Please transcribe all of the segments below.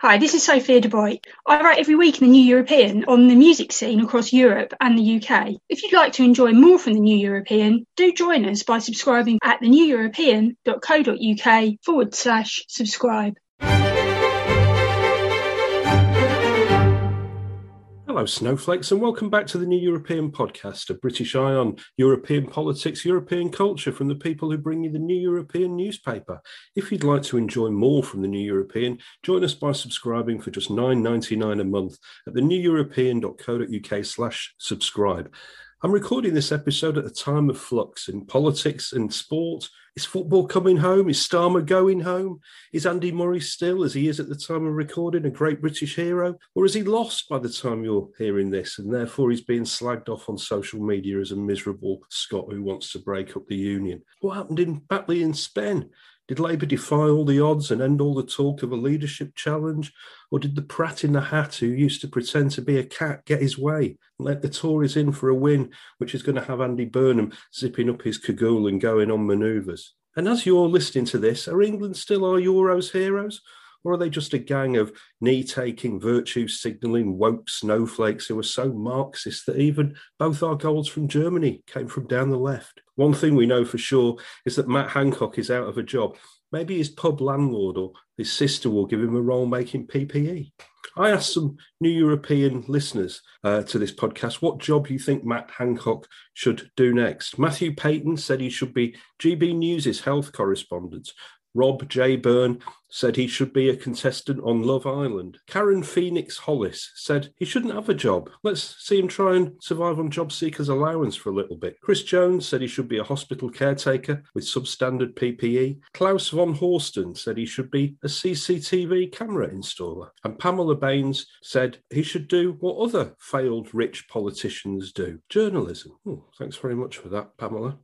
Hi, this is Sophia Deboick. I write every week in the New European on the music scene across Europe and the UK. If you'd like to enjoy more from the New European, do join us by subscribing at theneweuropean.co.uk forward slash subscribe. Hello, snowflakes, and welcome back to the New European podcast, a British eye on European politics, European culture from the people who bring you the New European newspaper. If you'd like to enjoy more from the New European, join us by subscribing for just $9.99 a month at theneweuropean.co.uk slash subscribe. I'm recording this episode at a time of flux in politics and sport. Is football coming home? Is Starmer going home? Is Andy Murray still, as he is at the time of recording, a great British hero? Or is he lost by the time you're hearing this and therefore he's being slagged off on social media as a miserable Scot who wants to break up the union? What happened in Batley and Spen? Did Labour defy all the odds and end all the talk of a leadership challenge? Or did the prat in the hat who used to pretend to be a cat get his way and let the Tories in for a win, which is going to have Andy Burnham zipping up his cagoule and going on manoeuvres? And as you're listening to this, are England still our Euros heroes? Or are they just a gang of knee taking, virtue signalling, woke snowflakes who are so Marxist that even both our goals from Germany came from down the left? One thing we know for sure is that Matt Hancock is out of a job. Maybe his pub landlord or his sister will give him a role making PPE. I asked some new European listeners uh, to this podcast what job you think Matt Hancock should do next. Matthew Payton said he should be GB News' health correspondent. Rob J. Byrne said he should be a contestant on Love Island. Karen Phoenix Hollis said he shouldn't have a job. Let's see him try and survive on job seekers' allowance for a little bit. Chris Jones said he should be a hospital caretaker with substandard PPE. Klaus von Horsten said he should be a CCTV camera installer. And Pamela Baines said he should do what other failed rich politicians do journalism. Oh, thanks very much for that, Pamela.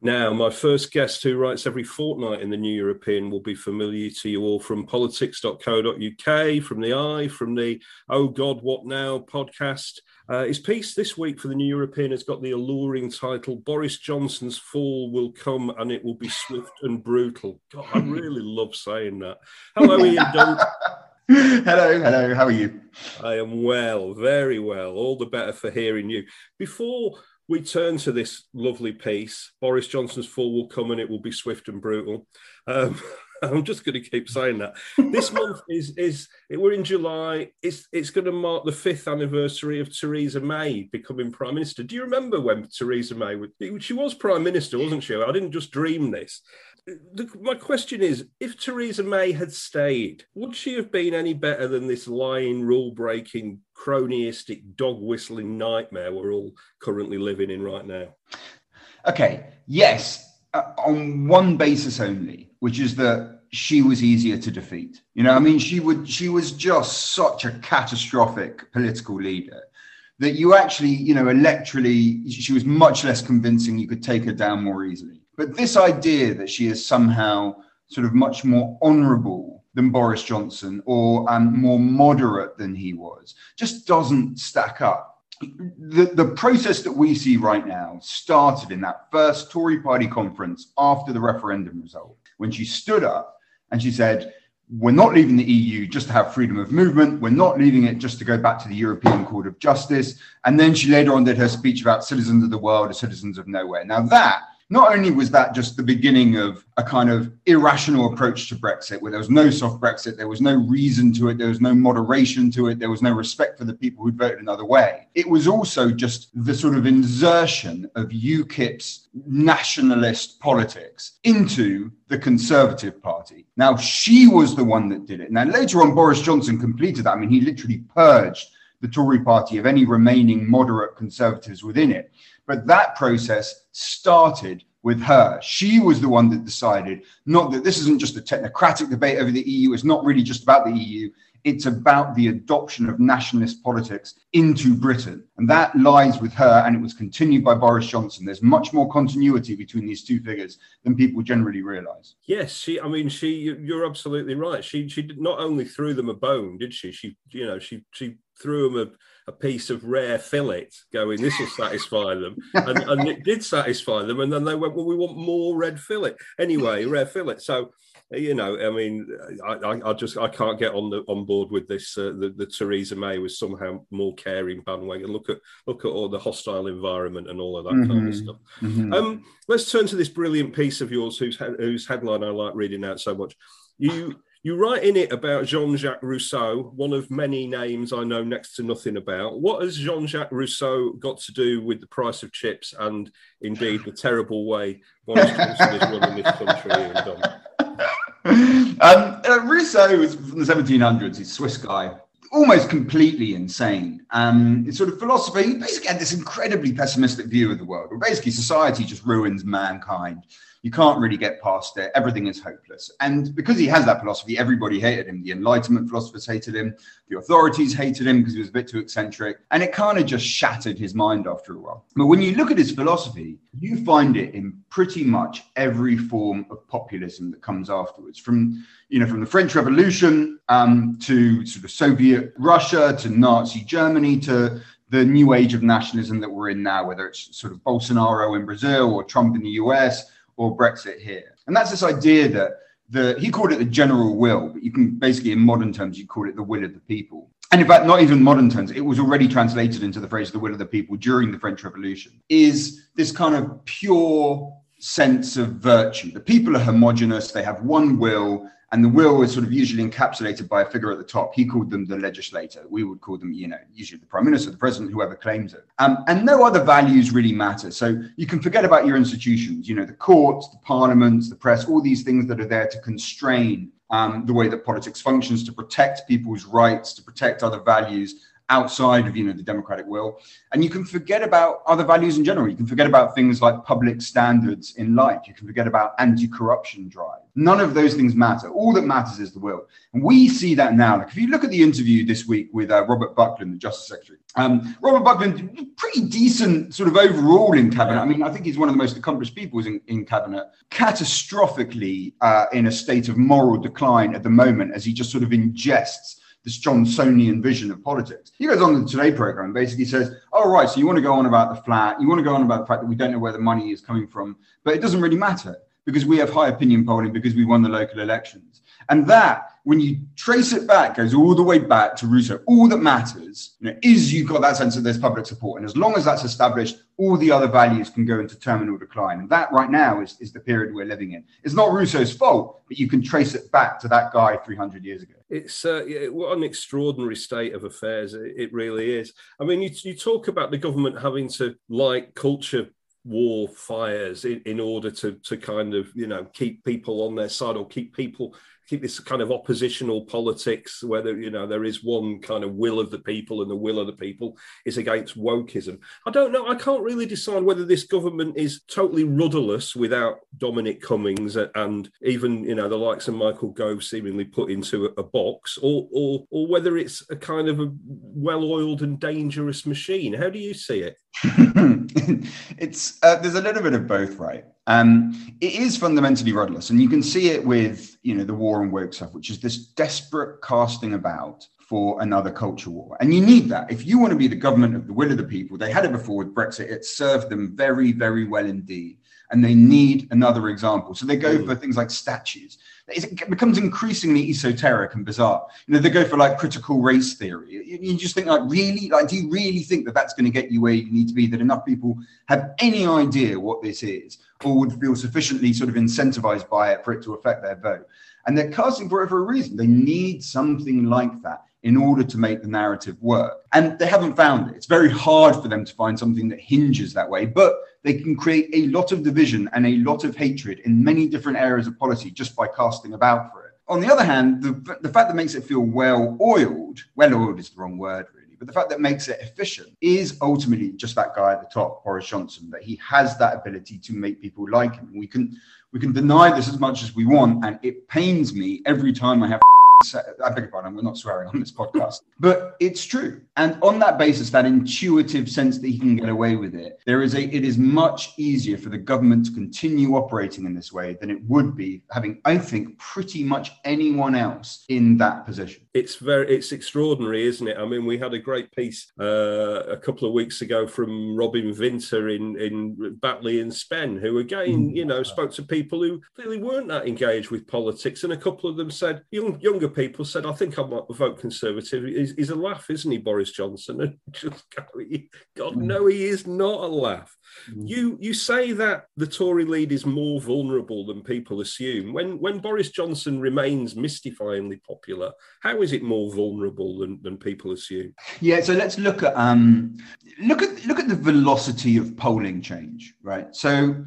Now, my first guest who writes every fortnight in the New European will be familiar to you all from politics.co.uk, from the Eye, from the Oh God, What Now podcast. Uh, his piece this week for the New European has got the alluring title Boris Johnson's Fall Will Come and It Will Be Swift and Brutal. God, I really love saying that. Hello, Ian hello, hello, how are you? I am well, very well. All the better for hearing you. Before we turn to this lovely piece. Boris Johnson's fall will come and it will be swift and brutal. Um, I'm just going to keep saying that. This month is is we're in July. It's it's going to mark the fifth anniversary of Theresa May becoming prime minister. Do you remember when Theresa May was? She was prime minister, wasn't she? I didn't just dream this the, my question is if Theresa May had stayed, would she have been any better than this lying, rule breaking, cronyistic, dog whistling nightmare we're all currently living in right now? Okay, yes, uh, on one basis only, which is that she was easier to defeat. You know, I mean, she would she was just such a catastrophic political leader that you actually, you know, electorally, she was much less convincing. You could take her down more easily. But this idea that she is somehow sort of much more honorable than Boris Johnson or um, more moderate than he was just doesn't stack up. The, the process that we see right now started in that first Tory party conference after the referendum result, when she stood up and she said, we're not leaving the EU just to have freedom of movement. We're not leaving it just to go back to the European Court of Justice. And then she later on did her speech about citizens of the world or citizens of nowhere. Now, that not only was that just the beginning of a kind of irrational approach to Brexit, where there was no soft Brexit, there was no reason to it, there was no moderation to it, there was no respect for the people who'd voted another way. It was also just the sort of insertion of UKIP's nationalist politics into the Conservative Party. Now, she was the one that did it. Now, later on, Boris Johnson completed that. I mean, he literally purged the Tory party of any remaining moderate conservatives within it. But that process started with her. She was the one that decided not that this isn't just a technocratic debate over the EU, it's not really just about the EU. It's about the adoption of nationalist politics into Britain. And that lies with her, and it was continued by Boris Johnson. There's much more continuity between these two figures than people generally realize. Yes, she, I mean, she, you're absolutely right. She, she not only threw them a bone, did she? She, you know, she, she threw them a, a piece of rare fillet, going, "This will satisfy them," and, and it did satisfy them. And then they went, "Well, we want more red fillet anyway, rare fillet." So, you know, I mean, I, I, I just I can't get on the on board with this. Uh, the, the Theresa May was somehow more caring bandwagon. Look at look at all the hostile environment and all of that mm-hmm. kind of mm-hmm. stuff. Mm-hmm. Um, let's turn to this brilliant piece of yours, whose whose headline I like reading out so much. You you write in it about Jean Jacques Rousseau, one of many names I know next to nothing about. What has Jean Jacques Rousseau got to do with the price of chips and indeed the terrible way Boris Johnson is running this country? um, uh, Rousseau was from the 1700s, he's a Swiss guy, almost completely insane. Um, sort of philosophy. He basically had this incredibly pessimistic view of the world, basically society just ruins mankind you can't really get past it. Everything is hopeless. And because he has that philosophy, everybody hated him. The Enlightenment philosophers hated him. The authorities hated him because he was a bit too eccentric. And it kind of just shattered his mind after a while. But when you look at his philosophy, you find it in pretty much every form of populism that comes afterwards. From you know, from the French Revolution um, to sort of Soviet Russia to Nazi Germany to the new age of nationalism that we're in now, whether it's sort of Bolsonaro in Brazil or Trump in the US or Brexit here. And that's this idea that the he called it the general will, but you can basically in modern terms you call it the will of the people. And in fact, not even modern terms, it was already translated into the phrase the will of the people during the French Revolution, is this kind of pure sense of virtue. The people are homogenous, they have one will, and the will is sort of usually encapsulated by a figure at the top. He called them the legislator. We would call them, you know, usually the prime minister, the president, whoever claims it. Um, and no other values really matter. So you can forget about your institutions, you know, the courts, the parliaments, the press, all these things that are there to constrain um, the way that politics functions, to protect people's rights, to protect other values outside of you know the democratic will and you can forget about other values in general. You can forget about things like public standards in life. You can forget about anti-corruption drive. None of those things matter. All that matters is the will and we see that now. Like if you look at the interview this week with uh, robert buckland the justice secretary um, robert buckland pretty decent sort of overall in cabinet. I mean i think he's one of the most accomplished people in, in cabinet. Catastrophically uh, in a state of moral decline at the moment as he just sort of ingests this Johnsonian vision of politics. He goes on the Today program basically says, "Oh right, so you want to go on about the flat, you want to go on about the fact that we don't know where the money is coming from, but it doesn't really matter because we have high opinion polling because we won the local elections." And that, when you trace it back, goes all the way back to Rousseau. All that matters you know, is you've got that sense that there's public support. And as long as that's established, all the other values can go into terminal decline. And that right now is, is the period we're living in. It's not Rousseau's fault, but you can trace it back to that guy 300 years ago. It's uh, what an extraordinary state of affairs. It, really is. I mean, you, you talk about the government having to like culture war fires in, in order to to kind of you know keep people on their side or keep people keep this kind of oppositional politics whether you know there is one kind of will of the people and the will of the people is against wokeism. I don't know i can't really decide whether this government is totally rudderless without dominic cummings and even you know the likes of michael gove seemingly put into a, a box or or or whether it's a kind of a well-oiled and dangerous machine. How do you see it? It's uh, there's a little bit of both right um, it is fundamentally rudderless, and you can see it with you know the war and woke stuff, which is this desperate casting about for another culture war. And you need that. If you want to be the government of the will of the people, they had it before with Brexit, it served them very, very well indeed. and they need another example. So they go mm. for things like statues. It becomes increasingly esoteric and bizarre. You know, they go for like critical race theory. You just think like, really, like, do you really think that that's going to get you where you need to be? That enough people have any idea what this is, or would feel sufficiently sort of incentivized by it for it to affect their vote? And they're casting for it for a reason. They need something like that in order to make the narrative work. And they haven't found it. It's very hard for them to find something that hinges that way, but they can create a lot of division and a lot of hatred in many different areas of policy just by casting about for it. On the other hand, the, the fact that makes it feel well oiled, well oiled is the wrong word, really, but the fact that makes it efficient is ultimately just that guy at the top, Boris Johnson, that he has that ability to make people like him. We can we can deny this as much as we want, and it pains me every time I have I beg your pardon, we're not swearing on this podcast, but it's true. And on that basis, that intuitive sense that he can get away with it, there is a, it is much easier for the government to continue operating in this way than it would be having, I think, pretty much anyone else in that position. It's very, it's extraordinary, isn't it? I mean, we had a great piece uh, a couple of weeks ago from Robin Vinter in, in Batley and Spen, who again, mm. you know, spoke to people who really weren't that engaged with politics. And a couple of them said, young, younger younger people said, I think I might vote Conservative. He's, he's, a laugh, isn't he, Boris Johnson? And just God, mm. no, he is not a laugh. Mm. You you say that the Tory lead is more vulnerable than people assume. When when Boris Johnson remains mystifyingly popular, how is it more vulnerable than, than people assume? Yeah, so let's look at um look at look at the velocity of polling change, right? So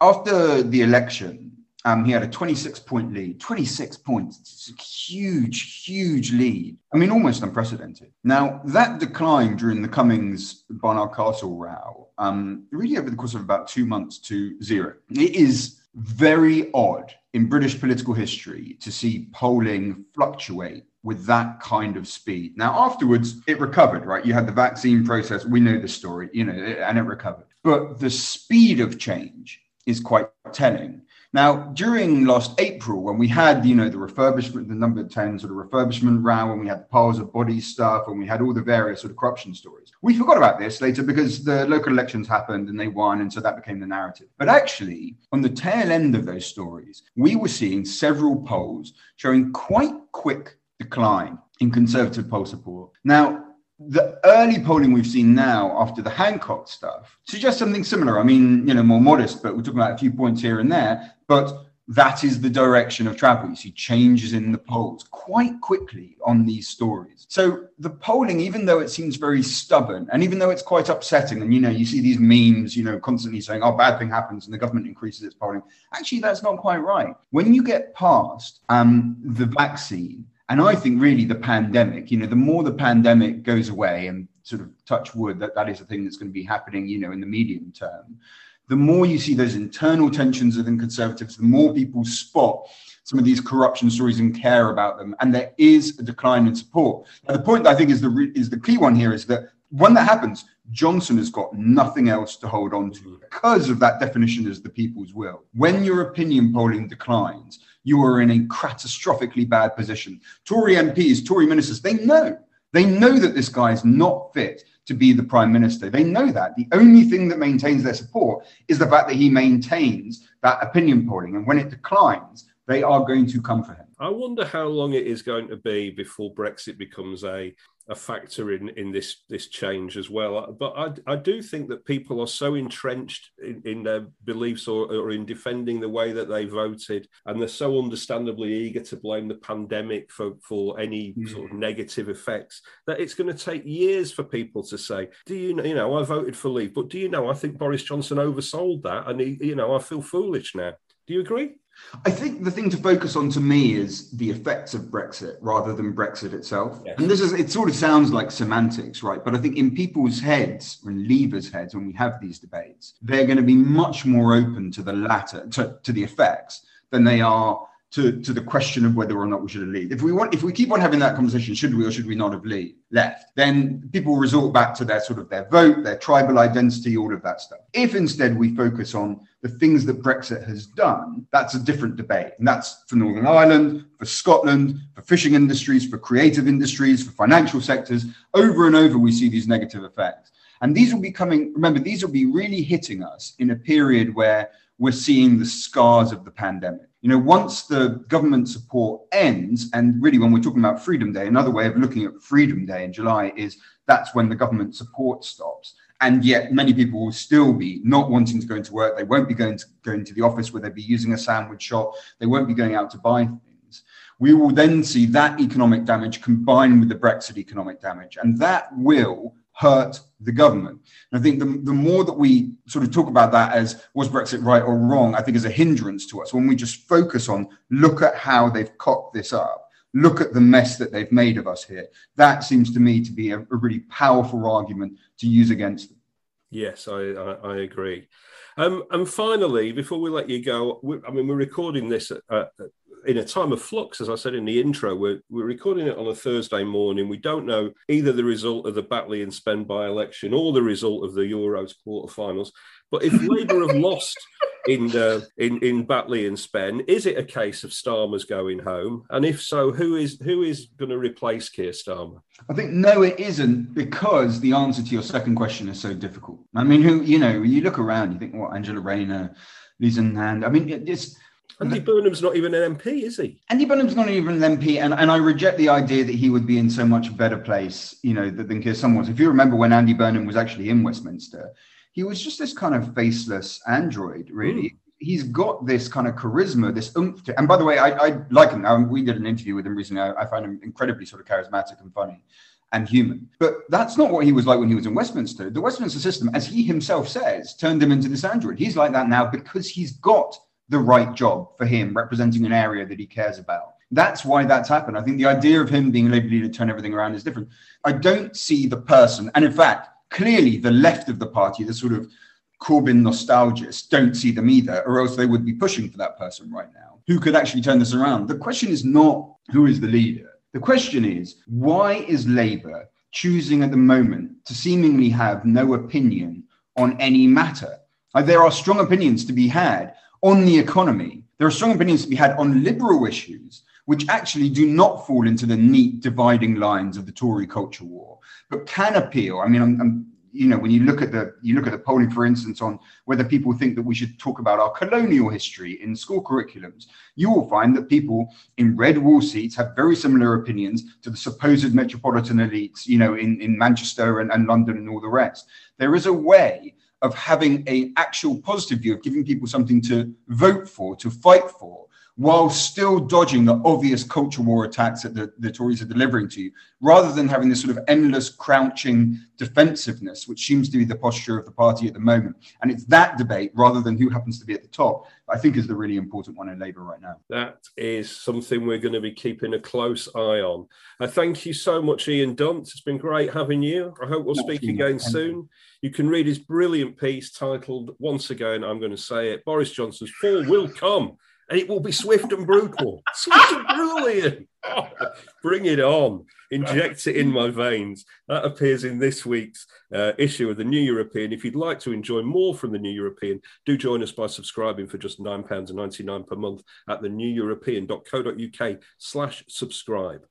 after the election, um, he had a 26 point lead, 26 points. It's a huge, huge lead. I mean, almost unprecedented. Now, that decline during the Cummings Barnard Castle row, um, really over the course of about two months to zero. It is very odd in British political history to see polling fluctuate with that kind of speed. Now, afterwards, it recovered, right? You had the vaccine process. We know the story, you know, and it recovered. But the speed of change is quite telling. Now, during last April, when we had, you know, the refurbishment, the number 10 sort of refurbishment round, when we had the piles of body stuff, and we had all the various sort of corruption stories, we forgot about this later because the local elections happened and they won. And so that became the narrative. But actually, on the tail end of those stories, we were seeing several polls showing quite quick decline in conservative poll support. Now, the early polling we've seen now after the Hancock stuff suggests something similar. I mean, you know, more modest, but we're talking about a few points here and there. But that is the direction of travel. You see changes in the polls quite quickly on these stories. So the polling, even though it seems very stubborn, and even though it's quite upsetting, and you know, you see these memes, you know, constantly saying, "Oh, bad thing happens," and the government increases its polling. Actually, that's not quite right. When you get past um, the vaccine and I think really the pandemic, you know, the more the pandemic goes away and sort of touch wood that that is a thing that's going to be happening, you know, in the medium term, the more you see those internal tensions within conservatives, the more people spot some of these corruption stories and care about them, and there is a decline in support. Now, the point I think is the is the key one here is that when that happens, Johnson has got nothing else to hold on to because of that definition as the people's will. When your opinion polling declines, you are in a catastrophically bad position. Tory MPs, Tory ministers, they know. They know that this guy is not fit to be the prime minister. They know that. The only thing that maintains their support is the fact that he maintains that opinion polling. And when it declines, they are going to come for him. I wonder how long it is going to be before Brexit becomes a a factor in in this this change as well. But I, I do think that people are so entrenched in, in their beliefs or, or, in defending the way that they voted, and they're so understandably eager to blame the pandemic for for any mm. sort of negative effects that it's going to take years for people to say, "Do you know? You know, I voted for Leave, but do you know? I think Boris Johnson oversold that, and he, you know, I feel foolish now." Do you agree? I think the thing to focus on to me is the effects of Brexit rather than Brexit itself. Yes. And this is, it sort of sounds like semantics, right? But I think in people's heads, in leavers' heads, when we have these debates, they're going to be much more open to the latter, to, to the effects, than they are to, to the question of whether or not we should have leave. If we want, if we keep on having that conversation, should we or should we not have leave, left? Then people resort back to their sort of their vote, their tribal identity, all of that stuff. If instead we focus on the things that Brexit has done, that's a different debate. And that's for Northern Ireland, for Scotland, for fishing industries, for creative industries, for financial sectors. Over and over, we see these negative effects. And these will be coming, remember, these will be really hitting us in a period where we're seeing the scars of the pandemic. You know, once the government support ends, and really when we're talking about Freedom Day, another way of looking at Freedom Day in July is that's when the government support stops. And yet many people will still be not wanting to go into work. They won't be going to going to the office where they'll be using a sandwich shop. They won't be going out to buy things. We will then see that economic damage combined with the Brexit economic damage. And that will hurt the government. And I think the, the more that we sort of talk about that as was Brexit right or wrong, I think is a hindrance to us. When we just focus on look at how they've cocked this up, look at the mess that they've made of us here, that seems to me to be a, a really powerful argument to use against them. Yes, I, I, I agree. Um, and finally, before we let you go, we, I mean, we're recording this at, at, in a time of flux, as I said in the intro. We're, we're recording it on a Thursday morning. We don't know either the result of the Batley and Spen by election or the result of the Euros quarterfinals. But if Labour have lost in uh, in in Batley and Spen, is it a case of Starmer's going home? And if so, who is who is going to replace Keir Starmer? I think no, it isn't because the answer to your second question is so difficult. I mean, who you know, you look around, you think, what Angela Rayner, Lisa Nandy. I mean, it's. Andy Burnham's not even an MP, is he? Andy Burnham's not even an MP, and, and I reject the idea that he would be in so much better place, you know, than Keir Starmer was. If you remember when Andy Burnham was actually in Westminster, he was just this kind of faceless android, really. Mm. He's got this kind of charisma, this oomph. To, and by the way, I, I like him. Now, we did an interview with him recently. I, I find him incredibly sort of charismatic and funny and human. But that's not what he was like when he was in Westminster. The Westminster system, as he himself says, turned him into this android. He's like that now because he's got the right job for him, representing an area that he cares about. That's why that's happened. I think the idea of him being able to turn everything around is different. I don't see the person, and in fact, clearly the left of the party, the sort of Corbyn nostalgists, don't see them either, or else they would be pushing for that person right now who could actually turn this around. The question is not who is the leader. The question is why is Labour choosing at the moment to seemingly have no opinion on any matter? Like there are strong opinions to be had on the economy. There are strong opinions to be had on liberal issues, which actually do not fall into the neat dividing lines of the Tory culture war, but can appeal. I mean, I'm, I'm, you know, when you look at the you look at the polling, for instance, on whether people think that we should talk about our colonial history in school curriculums, you will find that people in red wall seats have very similar opinions to the supposed metropolitan elites, you know, in, in Manchester and, and London and all the rest. There is a way of having a actual positive view of giving people something to vote for, to fight for, while still dodging the obvious culture war attacks that the, the Tories are delivering to you, rather than having this sort of endless crouching defensiveness, which seems to be the posture of the party at the moment. And it's that debate, rather than who happens to be at the top, I think is the really important one in Labour right now. That is something we're going to be keeping a close eye on. Uh, thank you so much, Ian Dunt. It's been great having you. I hope we'll speak again soon. You can read his brilliant piece titled, once again, I'm going to say it Boris Johnson's Fall Will Come and it will be swift and brutal. swift and brilliant. Oh, bring it on. Inject it in my veins. That appears in this week's uh, issue of the New European. If you'd like to enjoy more from the New European, do join us by subscribing for just £9.99 per month at the neweuropean.co.uk slash subscribe.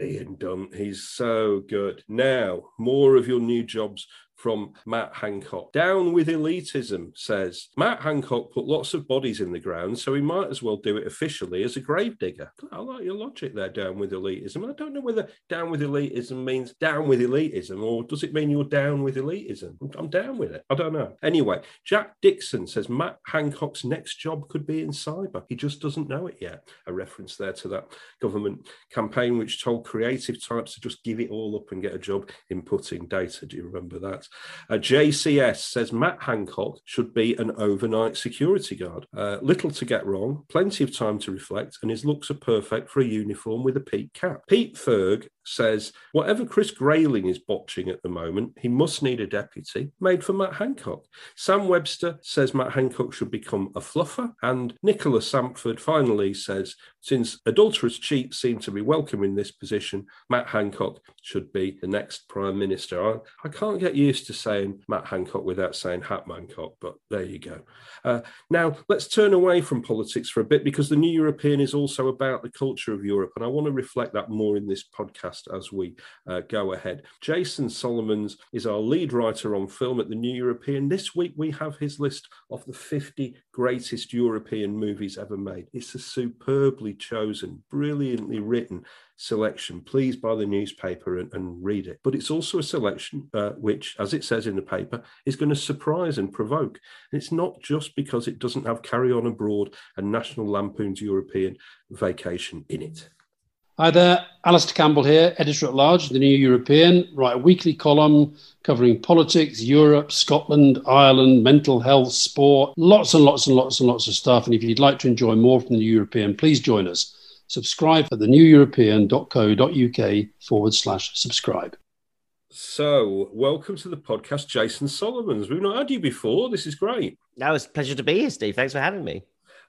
Ian Dunt, he's so good. Now, more of your new jobs from Matt Hancock. Down with elitism says Matt Hancock put lots of bodies in the ground, so he might as well do it officially as a gravedigger. I like your logic there, down with elitism. I don't know whether down with elitism means down with elitism or does it mean you're down with elitism? I'm down with it. I don't know. Anyway, Jack Dixon says Matt Hancock's next job could be in cyber. He just doesn't know it yet. A reference there to that government campaign which told creative types to just give it all up and get a job inputting data. Do you remember that? Uh, JCS says Matt Hancock should be an overnight security guard. Uh, little to get wrong, plenty of time to reflect, and his looks are perfect for a uniform with a peak cap. Pete Ferg says whatever Chris Grayling is botching at the moment, he must need a deputy made for Matt Hancock. Sam Webster says Matt Hancock should become a fluffer, and Nicola Samford finally says since adulterous cheats seem to be welcome in this position, Matt Hancock should be the next prime minister. I, I can't get you used to saying Matt Hancock without saying Hat Mancock, but there you go. Uh, now, let's turn away from politics for a bit because the New European is also about the culture of Europe. And I want to reflect that more in this podcast as we uh, go ahead. Jason Solomons is our lead writer on film at the New European. This week, we have his list of the 50 greatest European movies ever made. It's a superbly chosen, brilliantly written selection. Please buy the newspaper and, and read it. But it's also a selection uh, which, as it says in the paper, is going to surprise and provoke. And it's not just because it doesn't have Carry On Abroad and National Lampoon's European Vacation in it. Hi there, Alastair Campbell here, editor at large the New European. Write a weekly column covering politics, Europe, Scotland, Ireland, mental health, sport, lots and lots and lots and lots of stuff. And if you'd like to enjoy more from the European, please join us. Subscribe at theneweuropean.co.uk forward slash subscribe. So, welcome to the podcast, Jason Solomons. We've not had you before. This is great. That was a pleasure to be here, Steve. Thanks for having me.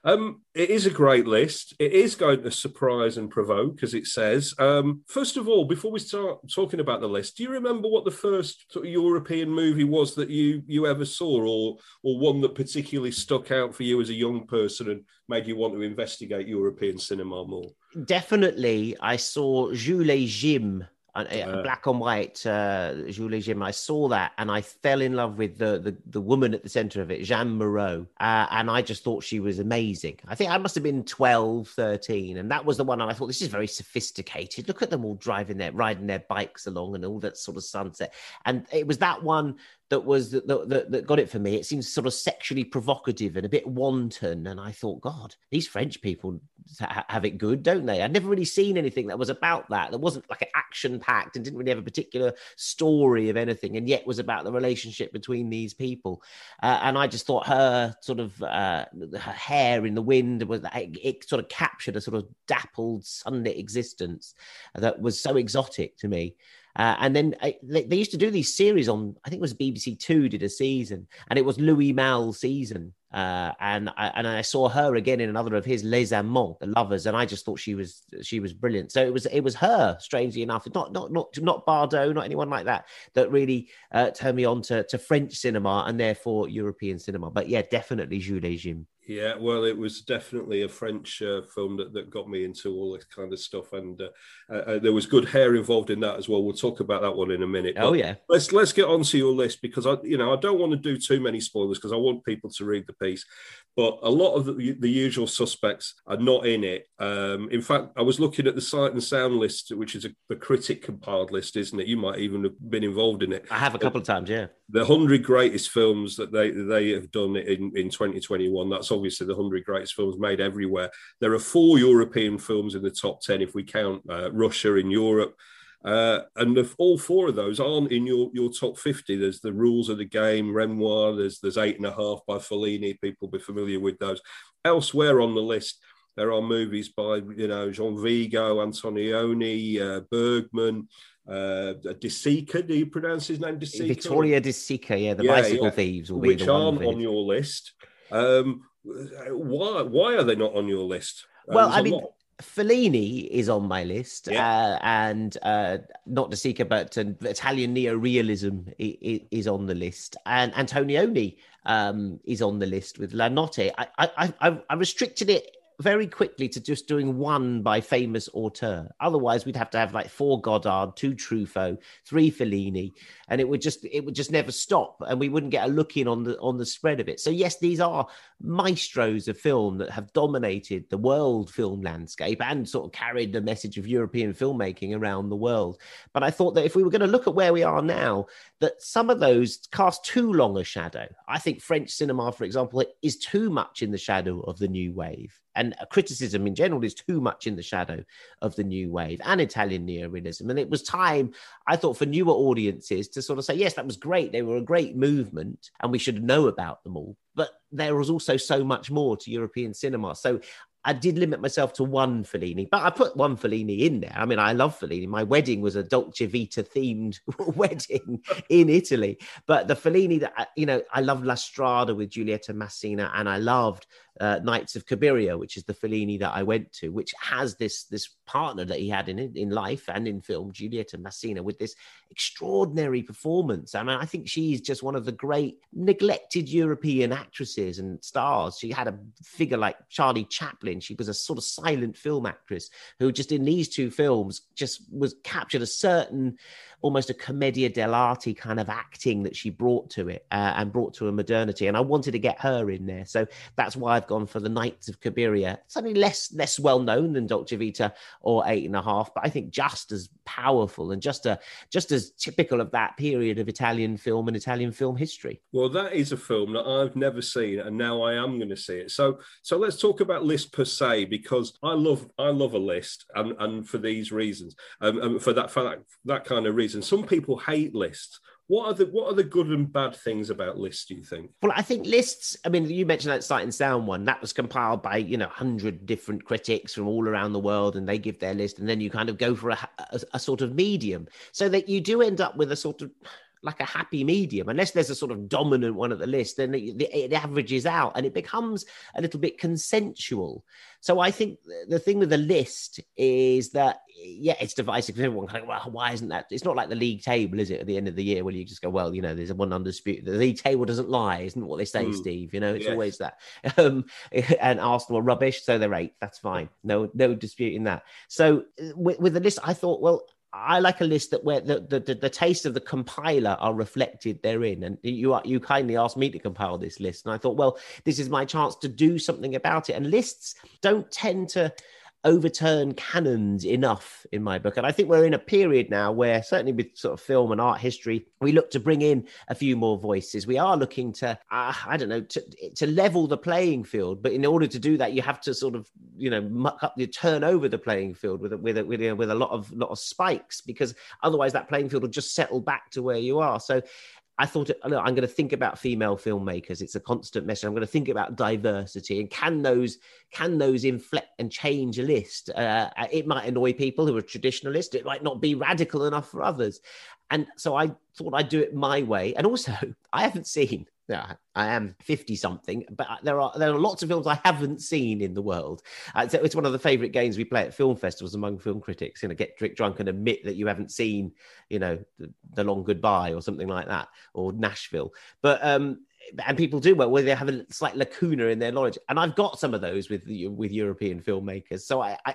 Um, it is a great list. It is going to surprise and provoke, as it says. Um, first of all, before we start talking about the list, do you remember what the first sort of European movie was that you you ever saw, or or one that particularly stuck out for you as a young person and made you want to investigate European cinema more? Definitely, I saw Jules Jim a, black and white uh, Jules Jim. I saw that and I fell in love with the the, the woman at the center of it, Jeanne Moreau. Uh, and I just thought she was amazing. I think I must have been 12, 13. And that was the one I thought this is very sophisticated. Look at them all driving their riding their bikes along and all that sort of sunset. And it was that one that was that, that, that got it for me. It seems sort of sexually provocative and a bit wanton. And I thought, God, these French people have it good, don't they? I'd never really seen anything that was about that. That wasn't like an action packed and didn't really have a particular story of anything, and yet was about the relationship between these people. Uh, and I just thought her sort of uh, her hair in the wind was it, it sort of captured a sort of dappled sunlit existence that was so exotic to me. Uh, and then I, they, they, used to do these series on, I think it was BBC Two did a season, and it was Louis Malle's season. Uh, and I, and I saw her again in another of his Les Amants, the lovers, and I just thought she was she was brilliant. So it was it was her, strangely enough, not not not not Bardot, not anyone like that, that really uh, turned me on to, to French cinema and therefore European cinema. But yeah, definitely Jules Jim. Yeah, well, it was definitely a French uh, film that, that got me into all this kind of stuff, and uh, uh, uh there was good hair involved in that as well. We'll talk about that one in a minute. Oh yeah, let's let's get onto your list because I, you know, I don't want to do too many spoilers because I want people to read the piece. But a lot of the, the usual suspects are not in it. Um, in fact, I was looking at the sight and sound list, which is a, a critic compiled list, isn't it? You might even have been involved in it. I have a couple of times, yeah. The hundred greatest films that they they have done in in 2021. That's obviously the 100 greatest films made everywhere. There are four European films in the top 10 if we count uh, Russia in Europe. Uh, and if all four of those aren't in your, your top 50, there's the rules of the game, Renoir, there's, there's eight and a half by Fellini. People will be familiar with those. Elsewhere on the list, there are movies by, you know, Jean Vigo, Antonioni, uh, Bergman, uh, De Sica. Do you pronounce his name? De Sica? Vittorio De Sica, yeah, the yeah, bicycle yeah. thieves will Which be the aren't on your list. Um, why why are they not on your list? Well, I mean. Lot. Fellini is on my list, yeah. uh, and uh, not De Sica, but uh, Italian neo-realism is on the list, and Antonioni um, is on the list with La Notte. I, I, I restricted it very quickly to just doing one by famous auteur. Otherwise, we'd have to have like four Godard, two Truffaut, three Fellini, and it would just it would just never stop, and we wouldn't get a look in on the on the spread of it. So yes, these are maestros of film that have dominated the world film landscape and sort of carried the message of European filmmaking around the world. But I thought that if we were going to look at where we are now, that some of those cast too long a shadow. I think French cinema, for example, is too much in the shadow of the new wave and criticism in general is too much in the shadow of the new wave and Italian neorealism. And it was time, I thought, for newer audiences to sort of say, yes, that was great. They were a great movement and we should know about them all. But there was also so much more to European cinema. So I did limit myself to one Fellini, but I put one Fellini in there. I mean, I love Fellini. My wedding was a Dolce Vita themed wedding in Italy. But the Fellini that, you know, I loved La Strada with Giulietta Masina and I loved uh, Nights of Cabiria, which is the Fellini that I went to, which has this this partner that he had in in life and in film, Giulietta Masina, with this extraordinary performance. I mean, I think she's just one of the great neglected European actresses and stars. She had a figure like Charlie Chaplin. She was a sort of silent film actress who just in these two films just was captured a certain almost a commedia dell'arte kind of acting that she brought to it uh, and brought to a modernity. And I wanted to get her in there. So that's why I've gone for the Nights of Cabiria. Something less less well known than Dolce Vita or Eight and a Half, but I think just as powerful and just a just as typical of that period of Italian film and Italian film history. Well, that is a film that I've never seen, and now I am going to see it. So, so let's talk about list per se because I love I love a list, and, and for these reasons, um, um, for that for that that kind of reason reason. Some people hate lists. What are the what are the good and bad things about lists? Do you think? Well, I think lists. I mean, you mentioned that Sight and Sound one. That was compiled by you know hundred different critics from all around the world, and they give their list, and then you kind of go for a, a, a sort of medium, so that you do end up with a sort of like a happy medium. Unless there's a sort of dominant one at the list, then it, it, averages out and it becomes a little bit consensual. So I think the thing with the list is that yeah, it's divisive. Everyone kind of well, why isn't that? It's not like the league table, is it? At the end of the year, where you just go, well, you know, there's a one undisputed. The league table doesn't lie, isn't what they say, mm. Steve? You know, it's yes. always that. Um, and Arsenal are rubbish, so they're eight. That's fine. No, no disputing that. So with, with the list, I thought, well, I like a list that where the, the, the, the, taste of the compiler are reflected therein. And you are, you kindly asked me to compile this list, and I thought, well, this is my chance to do something about it. And lists don't tend to overturn canons enough in my book. And I think we're in a period now where, certainly with sort of film and art history, we look to bring in a few more voices. We are looking to, uh, I don't know, to, to level the playing field. But in order to do that, you have to sort of, you know, muck up, you turn over the playing field with a, with a, with a, with a lot of lot of spikes because otherwise that playing field will just settle back to where you are. So I thought, look, I'm going to think about female filmmakers. It's a constant message. I'm going to think about diversity and can those can those inflect and change a list? Uh, it might annoy people who are traditionalist. It might not be radical enough for others. And so I thought I'd do it my way. And also, I haven't seen yeah, I am 50 something, but there are there are lots of films I haven't seen in the world. Uh, so it's one of the favorite games we play at film festivals among film critics. You know, get drunk and admit that you haven't seen, you know, the, the Long Goodbye or something like that, or Nashville. But um, and people do well where they have a slight lacuna in their knowledge. And i've got some of those with with european filmmakers. So i, I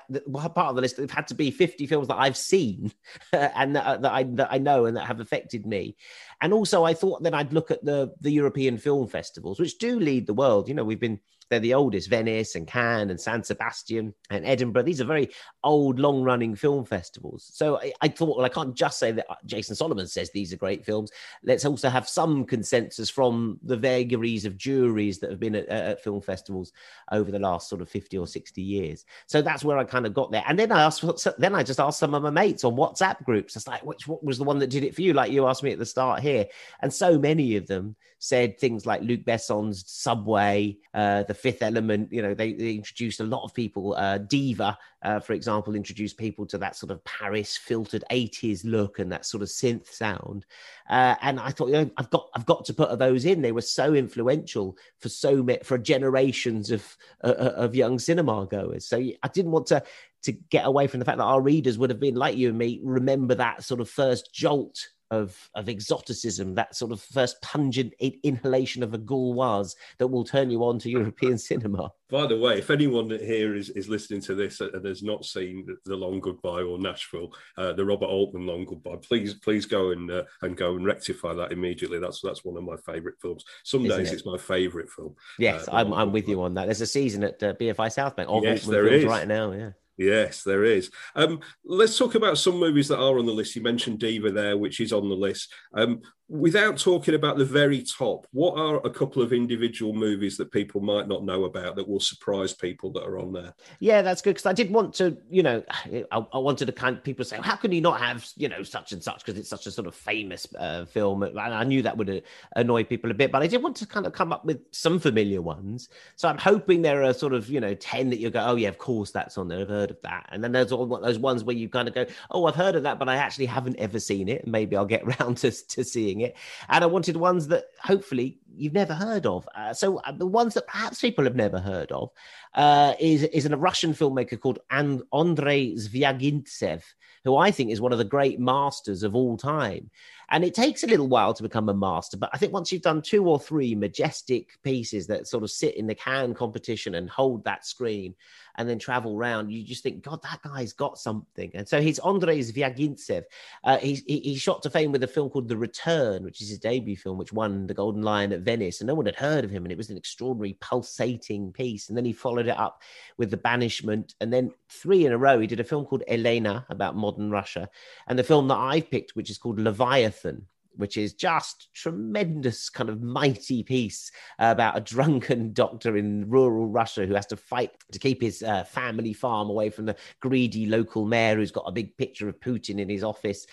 part of the list have had to be 50 films that i've seen and that, uh, that, i that i know and that have affected me. And also i thought that i'd look at the the european film festivals which do lead the world. You know we've been they're the oldest Venice and Cannes and San Sebastian and Edinburgh. These are very old, long running film festivals. So I, I, thought, well, I can't just say that Jason Solomon says these are great films. Let's also have some consensus from the vagaries of juries that have been at, at film festivals over the last sort of 50 or 60 years. So that's where I kind of got there. And then I asked, then I just asked some of my mates on WhatsApp groups. It's like, which what was the one that did it for you? Like you asked me at the start here. And so many of them said things like Luc Besson's Subway, uh, The Fifth Element. You know, they, they introduced a lot of people. Uh, Diva, uh, for example, introduced people to that sort of Paris filtered 80s look and that sort of synth sound. Uh, and I thought, you know, I've got I've got to put those in. They were so influential for so many for generations of uh, uh, of young cinema goers. So I didn't want to to get away from the fact that our readers would have been like you and me, remember that sort of first jolt of of exoticism, that sort of first pungent inhalation of a gauloise that will turn you on to European cinema. By the way, if anyone here is, is listening to this and has not seen The Long Goodbye or Nashville, uh, the Robert Altman Long Goodbye, please please go and uh, and go and rectify that immediately. That's that's one of my favourite films. Some Isn't days it? it's my favourite film. Yes, uh, I'm, I'm with you on that. There's a season at uh, BFI South Bank yes, films is. right now. Yeah. Yes, there is. Um, let's talk about some movies that are on the list. You mentioned Diva there, which is on the list. Um, without talking about the very top, what are a couple of individual movies that people might not know about that will surprise people that are on there? Yeah, that's good because I did want to, you know, I, I, wanted to kind of people say, how can you not have, you know, such and such because it's such a sort of famous uh, film, and I knew that would uh, annoy people a bit, but I did want to kind of come up with some familiar ones. So I'm hoping there are sort of, you know, ten that you go, oh yeah, of course that's on there, I've heard of that, and then there's all those ones where you kind of go, oh, I've heard of that, but I actually haven't ever seen it, maybe I'll get round to to seeing it. And I wanted ones that hopefully you've never heard of. Uh, so uh, the ones that perhaps people have never heard of uh, is is a Russian filmmaker called and- Andrei Zvyagintsev, who I think is one of the great masters of all time. And it takes a little while to become a master, but I think once you've done two or three majestic pieces that sort of sit in the Cannes competition and hold that screen, and then travel around, you just think, God, that guy's got something. And so he's Andrei Zvyagintsev. Uh, he, he shot to fame with a film called The Return, which is his debut film, which won the Golden Lion at Venice, and no one had heard of him, and it was an extraordinary pulsating piece. And then he followed it up with The Banishment, and then three in a row, he did a film called Elena about modern Russia, and the film that I've picked, which is called Leviathan, which is just tremendous kind of mighty piece about a drunken doctor in rural Russia who has to fight to keep his uh, family farm away from the greedy local mayor who's got a big picture of Putin in his office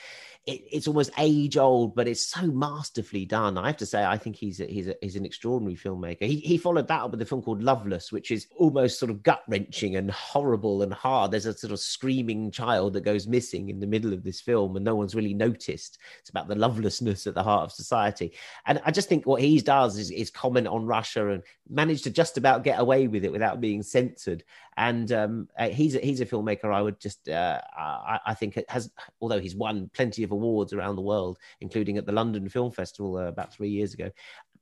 it, it's almost age old, but it's so masterfully done. I have to say, I think he's a, he's a, he's an extraordinary filmmaker. He he followed that up with a film called Loveless, which is almost sort of gut wrenching and horrible and hard. There's a sort of screaming child that goes missing in the middle of this film, and no one's really noticed. It's about the lovelessness at the heart of society, and I just think what he does is, is comment on Russia and manage to just about get away with it without being censored. And um, uh, he's a, he's a filmmaker I would just uh, I, I think has although he's won plenty of awards around the world, including at the London Film Festival uh, about three years ago.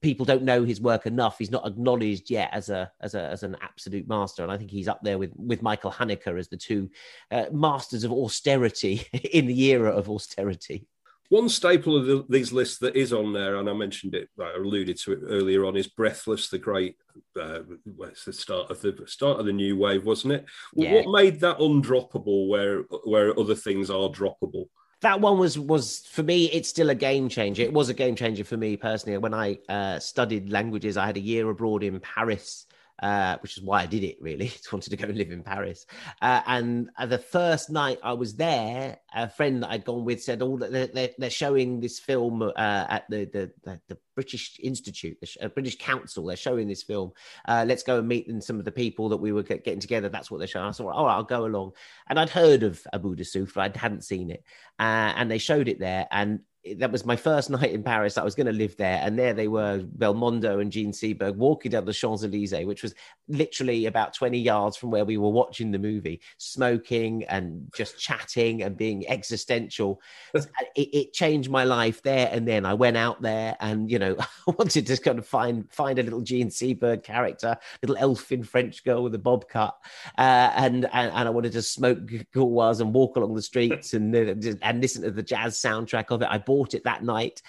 People don't know his work enough. He's not acknowledged yet as a as a as an absolute master, and I think he's up there with with Michael Haneke as the two uh, masters of austerity in the era of austerity. One staple of the, these lists that is on there, and I mentioned it, I alluded to it earlier on, is Breathless, the great. Uh, it's the start of the start of the new wave, wasn't it? Yeah. What made that undroppable, where where other things are droppable? that one was was for me it's still a game changer it was a game changer for me personally when i uh, studied languages i had a year abroad in paris uh, which is why I did it really. Just wanted to go and live in Paris. Uh, and uh, the first night I was there, a friend that I'd gone with said, "Oh, they're, they're showing this film uh, at the, the, the the British Institute, the uh, British Council. They're showing this film. Uh, let's go and meet some of the people that we were getting together. That's what they're showing." I thought, "Oh, I'll go along." And I'd heard of A Bout de Souffle, I hadn't seen it, and they showed it there, and that was my first night in Paris. I was going to live there, and there they were, Belmondo and Jean Seberg walking down the Champs Elysees, which was literally about twenty yards from where we were watching the movie, smoking and just chatting and being existential. it, it, changed my life there and then. I went out there, and you know, I wanted to kind of find find a little Jean Seberg character, little elfin French girl with a bob cut, uh, and, and, and I wanted to smoke gauloises and walk along the streets and and listen to the jazz soundtrack of it. I bought bought it that night.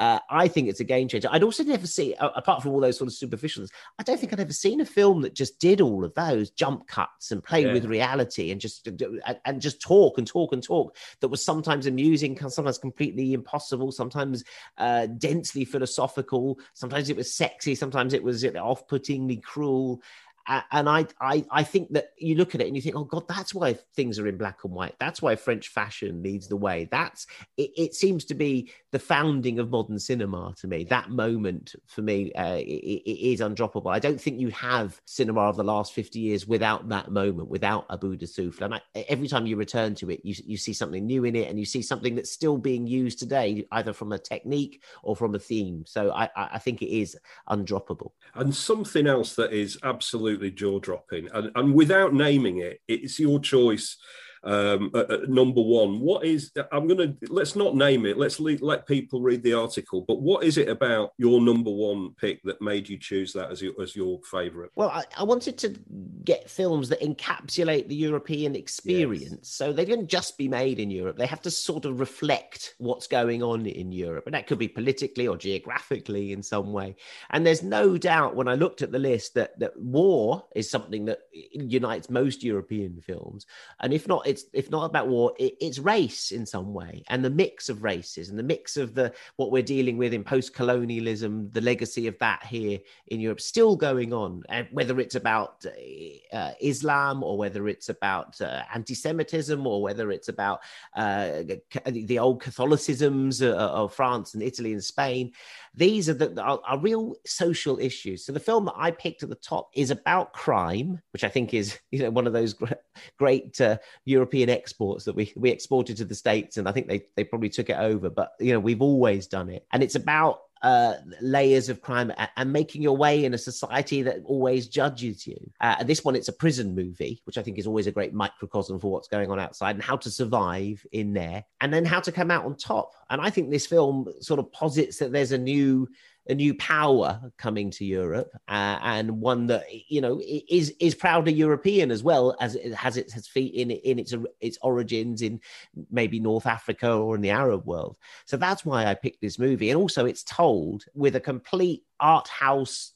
Uh, I think it's a game changer. I'd also never see, apart from all those sort of superficials, I don't think I'd ever seen a film that just did all of those jump cuts and play yeah. with reality and just and just talk and talk and talk. That was sometimes amusing, sometimes completely impossible, sometimes uh, densely philosophical, sometimes it was sexy, sometimes it was off-puttingly cruel and I, I, I think that you look at it and you think, oh God, that's why things are in black and white. That's why French fashion leads the way. That's it, it seems to be the founding of modern cinema to me. That moment for me uh, it, it is undroppable. I don't think you have cinema of the last fifty years without that moment, without A Bout de Souffle. And I, every time you return to it, you you see something new in it, and you see something that's still being used today, either from a technique or from a theme. So I, I think it is undroppable. And something else that is absolutely absolutely jaw dropping. And, and without naming it, it's your choice. Um, uh, uh, number one, what is? I'm gonna let's not name it. Let's le- let people read the article. But what is it about your number one pick that made you choose that as your as your favourite? Well, I, I, wanted to get films that encapsulate the European experience. Yes. So they don't just be made in Europe. They have to sort of reflect what's going on in Europe. And that could be politically or geographically in some way. And there's no doubt when I looked at the list that, that war is something that unites most European films. And if not, it's if not about war, it, it's race in some way. And the mix of races and the mix of the what we're dealing with in post-colonialism, the legacy of that here in Europe still going on. And whether it's about uh, Islam or whether it's about uh, anti-Semitism or whether it's about uh, the old Catholicisms uh, of France and Italy and Spain. These are the are, are, real social issues. So the film that I picked at the top is about crime, which I think is you know one of those great uh, European exports that we we exported to the states, and I think they they probably took it over. But you know we've always done it, and it's about uh, layers of crime and making your way in a society that always judges you. Uh, this one, it's a prison movie, which I think is always a great microcosm for what's going on outside and how to survive in there, and then how to come out on top. And I think this film sort of posits that there's a new a new power coming to Europe, uh, and one that you know is is proudly European as well as it has its feet in in its its origins in maybe North Africa or in the Arab world. So that's why I picked this movie, and also it's told with a complete art house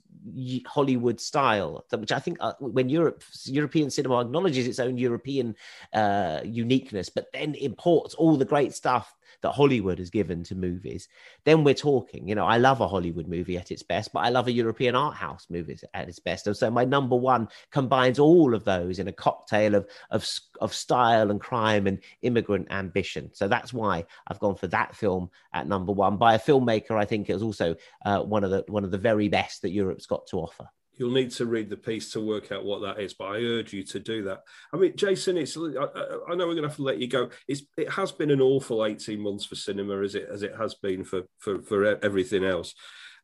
Hollywood style, which I think uh, when Europe European cinema acknowledges its own European uh, uniqueness, but then imports all the great stuff that Hollywood has given to movies, then we're talking. You know, I love a Hollywood movie at its best, but I love a European art house movie at its best. And so my number one combines all of those in a cocktail of of of style and crime and immigrant ambition. So that's why I've gone for that film at number one by a filmmaker. I think it was also uh, one of the one of the very best that Europe's got to offer you'll need to read the piece to work out what that is but i urge you to do that. I mean jason it's i, I know we're going to have to let you go. It's it has been an awful 18 months for cinema as it as it has been for for, for everything else.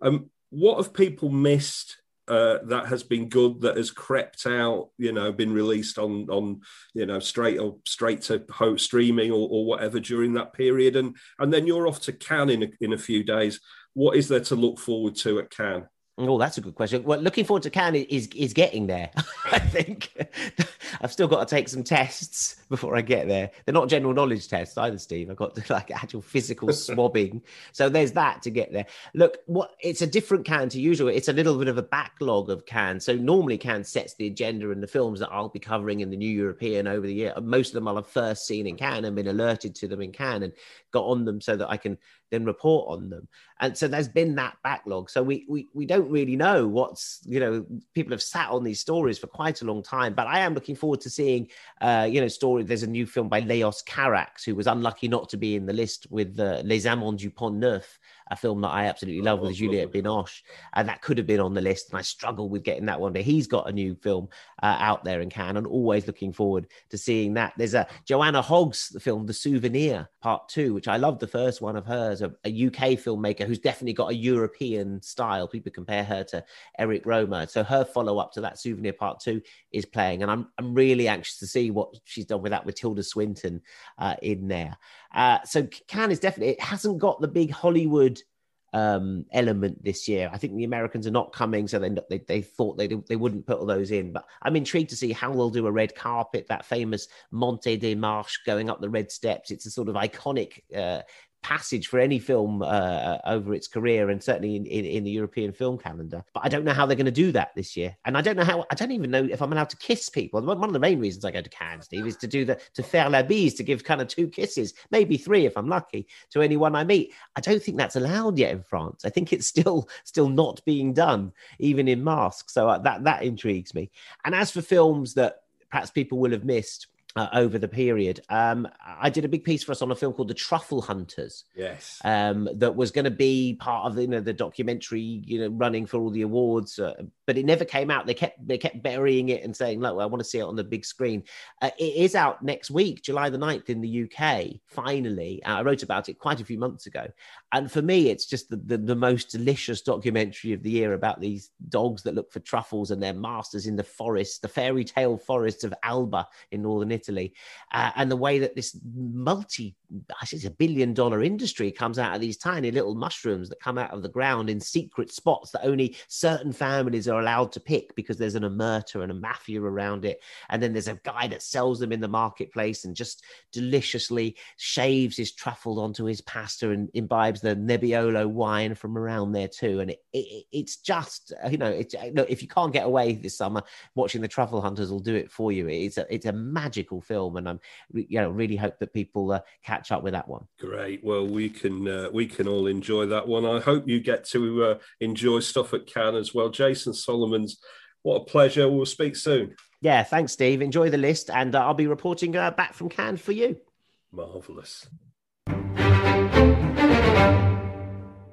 Um what have people missed uh, that has been good that has crept out you know been released on on you know straight or straight to streaming or, or whatever during that period? And and then you're off to cannes in a, in a few days. What is there to look forward to at cannes Oh, that's a good question. Well, looking forward to Cannes is is getting there. I think I've still got to take some tests before I get there. They're not general knowledge tests either, Steve. I've got to like actual physical swabbing. So there's that to get there. Look, what it's a different Cannes to usual. It's a little bit of a backlog of Cannes. So normally Cannes sets the agenda and the films that I'll be covering in the New European over the year. Most of them I'll have first seen in Cannes and been alerted to them in Cannes and got on them so that I can then report on them. And so there's been that backlog. So we we we don't really know what's you know people have sat on these stories for quite a long time. But I am looking forward to seeing uh, you know story. There's a new film by Leos Carax who was unlucky not to be in the list with uh, Les Amants du Pont Neuf a film that I absolutely love oh, with Juliette Binoche, and that could have been on the list. And I struggle with getting that one, but he's got a new film uh, out there in Cannes, and always looking forward to seeing that. There's a Joanna Hogg's the film, The Souvenir Part Two, which I love the first one of hers, a, a UK filmmaker who's definitely got a European style. People compare her to Eric Rohmer, so her follow up to that Souvenir Part Two is playing, and I'm I'm really anxious to see what she's done with that with Tilda Swinton uh, in there. Uh, so Cannes is definitely it hasn't got the big Hollywood um, element this year. I think the Americans are not coming, so they they, they thought they they wouldn't put all those in. But I'm intrigued to see how they'll do a red carpet, that famous Montée des Marches going up the red steps. It's a sort of iconic uh, passage for any film uh, over its career and certainly in, in, in, the European film calendar. But I don't know how they're going to do that this year. And I don't know how, I don't even know if I'm allowed to kiss people. One of the main reasons I go to Cannes, Steve, is to do the, to faire la bise, to give kind of two kisses, maybe three if I'm lucky, to anyone I meet. I don't think that's allowed yet in France. I think it's still, still not being done, even in masks. So uh, that, that intrigues me. And as for films that perhaps people will have missed, uh, over the period. Um, I did a big piece for us on a film called The Truffle Hunters. Yes. Um, that was going to be part of the, you know, the documentary, you know, running for all the awards, uh, but it never came out. They kept they kept burying it and saying, "Look, I want to see it on the big screen." Uh, it is out next week, July the 9th in the UK. Finally, uh, I wrote about it quite a few months ago, and for me, it's just the, the, the most delicious documentary of the year about these dogs that look for truffles and their masters in the forest, the fairy tale forests of Alba in northern Italy Italy, uh, and the way that this multi, I say it's a billion dollar industry comes out of these tiny little mushrooms that come out of the ground in secret spots that only certain families are allowed to pick because there's an omerta and a mafia around it. And then there's a guy that sells them in the marketplace and just deliciously shaves his truffle onto his pasta and imbibes the Nebbiolo wine from around there too. And it, it, it's just, you know, it's, if you can't get away this summer, watching the Truffle Hunters will do it for you. It's a, it's a magical film. And I'm, you know, really hope that people uh, catch up with that one. Great. Well, we can, uh, we can all enjoy that one. I hope you get to uh, enjoy stuff at Cannes as well. Jason Solomons, what a pleasure. We'll speak soon. Yeah, thanks, Steve. Enjoy the list, and uh, I'll be reporting uh, back from Cannes for you. Marvelous.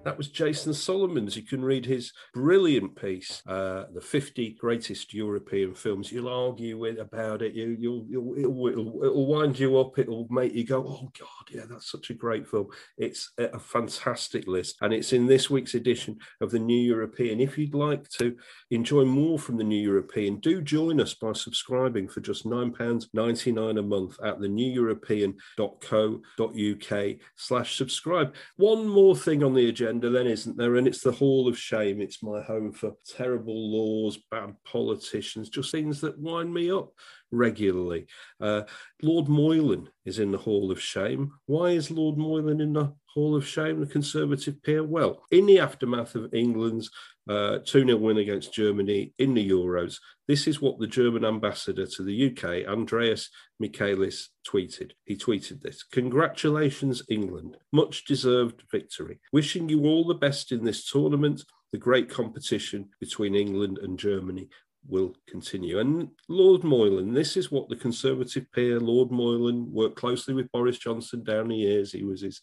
That was Jason Solomons. You can read his brilliant piece, uh, "The 50 Greatest European Films." You'll argue with about it. You, you'll, you'll it'll, it'll, it'll, wind you up. It'll make you go, "Oh God, yeah, that's such a great film." It's a fantastic list, and it's in this week's edition of the New European. If you'd like to enjoy more from the New European, do join us by subscribing for just nine pounds ninety nine a month at the neweuropean.co.uk/slash subscribe. One more thing on the agenda agenda, then, isn't there? And it's the Hall of Shame. It's my home for terrible laws, bad politicians, just things that wind me up regularly. Uh, Lord Moylan is in the Hall of Shame. Why is Lord Moylan in the Hall of Shame, the Conservative peer? Well, in the aftermath of England's 2 0 win against Germany in the Euros. This is what the German ambassador to the UK, Andreas Michaelis, tweeted. He tweeted this Congratulations, England. Much deserved victory. Wishing you all the best in this tournament. The great competition between England and Germany will continue. And Lord Moylan, this is what the Conservative peer, Lord Moylan, worked closely with Boris Johnson down the years. He was his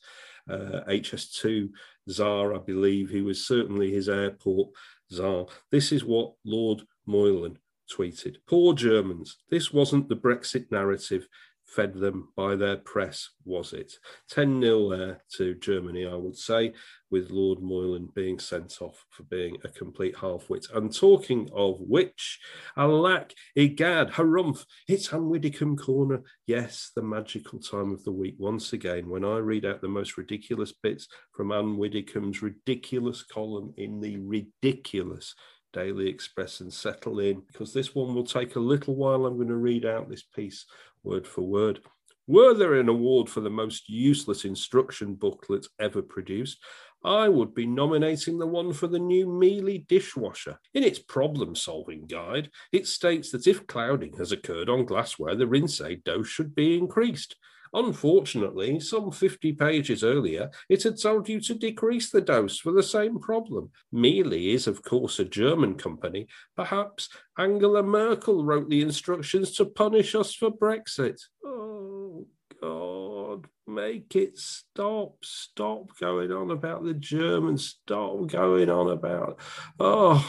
uh, HS2 czar, I believe. He was certainly his airport czar. This is what Lord Moylan tweeted. Poor Germans. This wasn't the Brexit narrative fed them by their press, was it? 10 0 there to Germany, I would say, with Lord Moylan being sent off for being a complete half wit. And talking of which, alack, egad, harumph, it's Ann corner. Yes, the magical time of the week once again when I read out the most ridiculous bits from Ann ridiculous column in the ridiculous Daily Express and settle in because this one will take a little while. I'm going to read out this piece word for word. Were there an award for the most useless instruction booklet ever produced, I would be nominating the one for the new Miele dishwasher. In its problem solving guide, it states that if clouding has occurred on glassware, the rinse aid dose should be increased. Unfortunately, some 50 pages earlier, it had told you to decrease the dose for the same problem. Miele is, of course, a German company. Perhaps Angela Merkel wrote the instructions to punish us for Brexit. Oh, God, make it stop. Stop going on about the Germans. Stop going on about. Oh,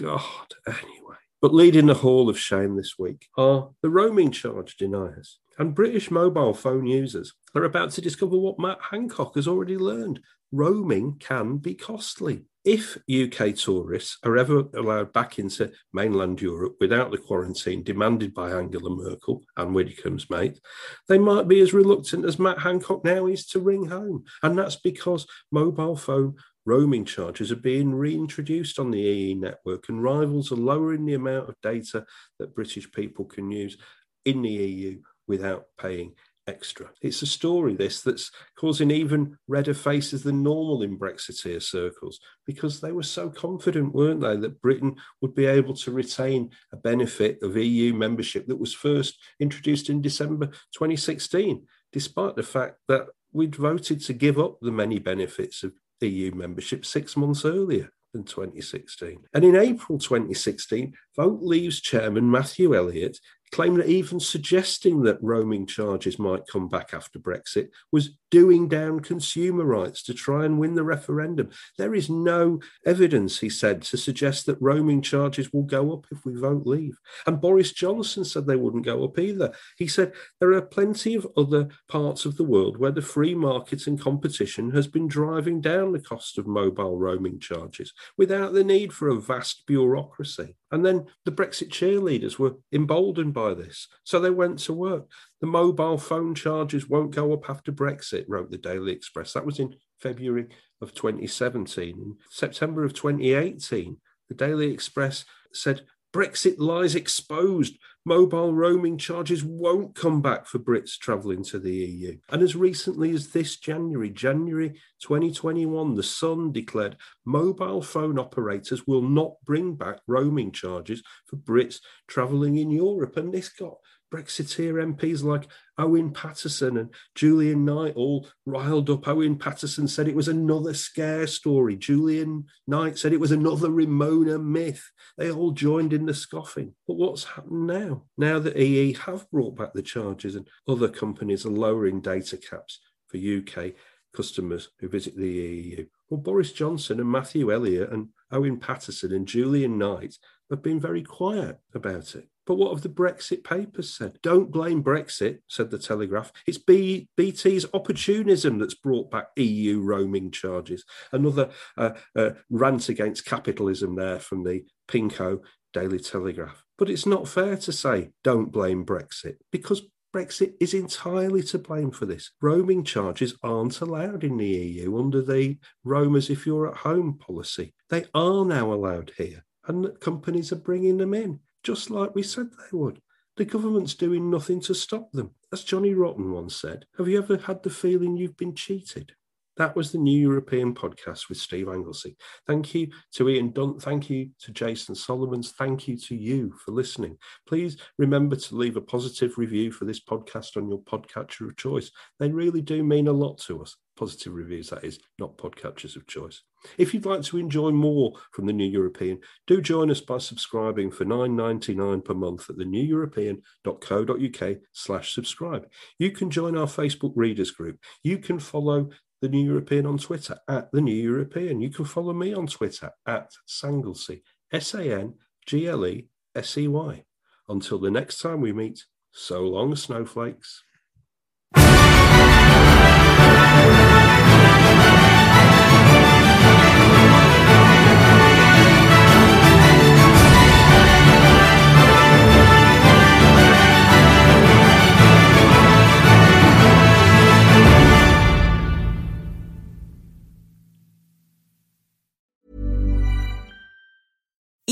God. Anyway. But leading the Hall of Shame this week are the roaming charge deniers. And British mobile phone users are about to discover what Matt Hancock has already learned roaming can be costly. If UK tourists are ever allowed back into mainland Europe without the quarantine demanded by Angela Merkel and Widdecombe's mate, they might be as reluctant as Matt Hancock now is to ring home. And that's because mobile phone roaming charges are being reintroduced on the EE network, and rivals are lowering the amount of data that British people can use in the EU without paying extra. It's a story, this, that's causing even redder faces than normal in Brexiteer circles because they were so confident, weren't they, that Britain would be able to retain a benefit of EU membership that was first introduced in December 2016, despite the fact that we'd voted to give up the many benefits of EU membership six months earlier than 2016. And in April 2016, Vote Leave's chairman Matthew Elliott claimed that even suggesting that roaming charges might come back after Brexit was doing down consumer rights to try and win the referendum. There is no evidence, he said, to suggest that roaming charges will go up if we vote leave. And Boris Johnson said they wouldn't go up either. He said there are plenty of other parts of the world where the free market and competition has been driving down the cost of mobile roaming charges without the need for a vast bureaucracy. And then the Brexit cheerleaders were emboldened by this. So they went to work. The mobile phone charges won't go up after Brexit, wrote the Daily Express. That was in February of 2017. In September of 2018, the Daily Express said Brexit lies exposed. Mobile roaming charges won't come back for Brits travelling to the EU. And as recently as this January, January 2021, The Sun declared mobile phone operators will not bring back roaming charges for Brits travelling in Europe. And this got Brexiteer MPs like Owen Paterson and Julian Knight all riled up. Owen Paterson said it was another scare story. Julian Knight said it was another Remoaner myth. They all joined in the scoffing. But what's happened now? Now that EE have brought back the charges and other companies are lowering data caps for UK customers who visit the EU. Well, Boris Johnson and Matthew Elliott and Owen Paterson and Julian Knight have been very quiet about it. But what have the Brexit papers said? Don't blame Brexit, said the Telegraph. It's B- BT's opportunism that's brought back EU roaming charges. Another uh, uh, rant against capitalism there from the Pinko Daily Telegraph. But it's not fair to say don't blame Brexit because Brexit is entirely to blame for this. Roaming charges aren't allowed in the EU under the roam as if you're at home policy. They are now allowed here, and companies are bringing them in just like we said they would. The government's doing nothing to stop them. As Johnny Rotten once said, have you ever had the feeling you've been cheated? That was the New European podcast with Steve Anglesey. Thank you to Ian Dunt. Thank you to Jason Solomons. Thank you to you for listening. Please remember to leave a positive review for this podcast on your podcatcher of choice. They really do mean a lot to us. Positive reviews, that is, not podcatchers of choice. If you'd like to enjoy more from the New European, do join us by subscribing for $9.99 per month at theneweuropean.co.uk slash subscribe. You can join our Facebook readers group. You can follow the New European on Twitter at the New European. You can follow me on Twitter at Sanglesey, S A N G L E S E Y. Until the next time we meet, so long, snowflakes.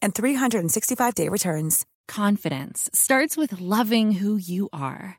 and 365-day returns. Confidence starts with loving who you are.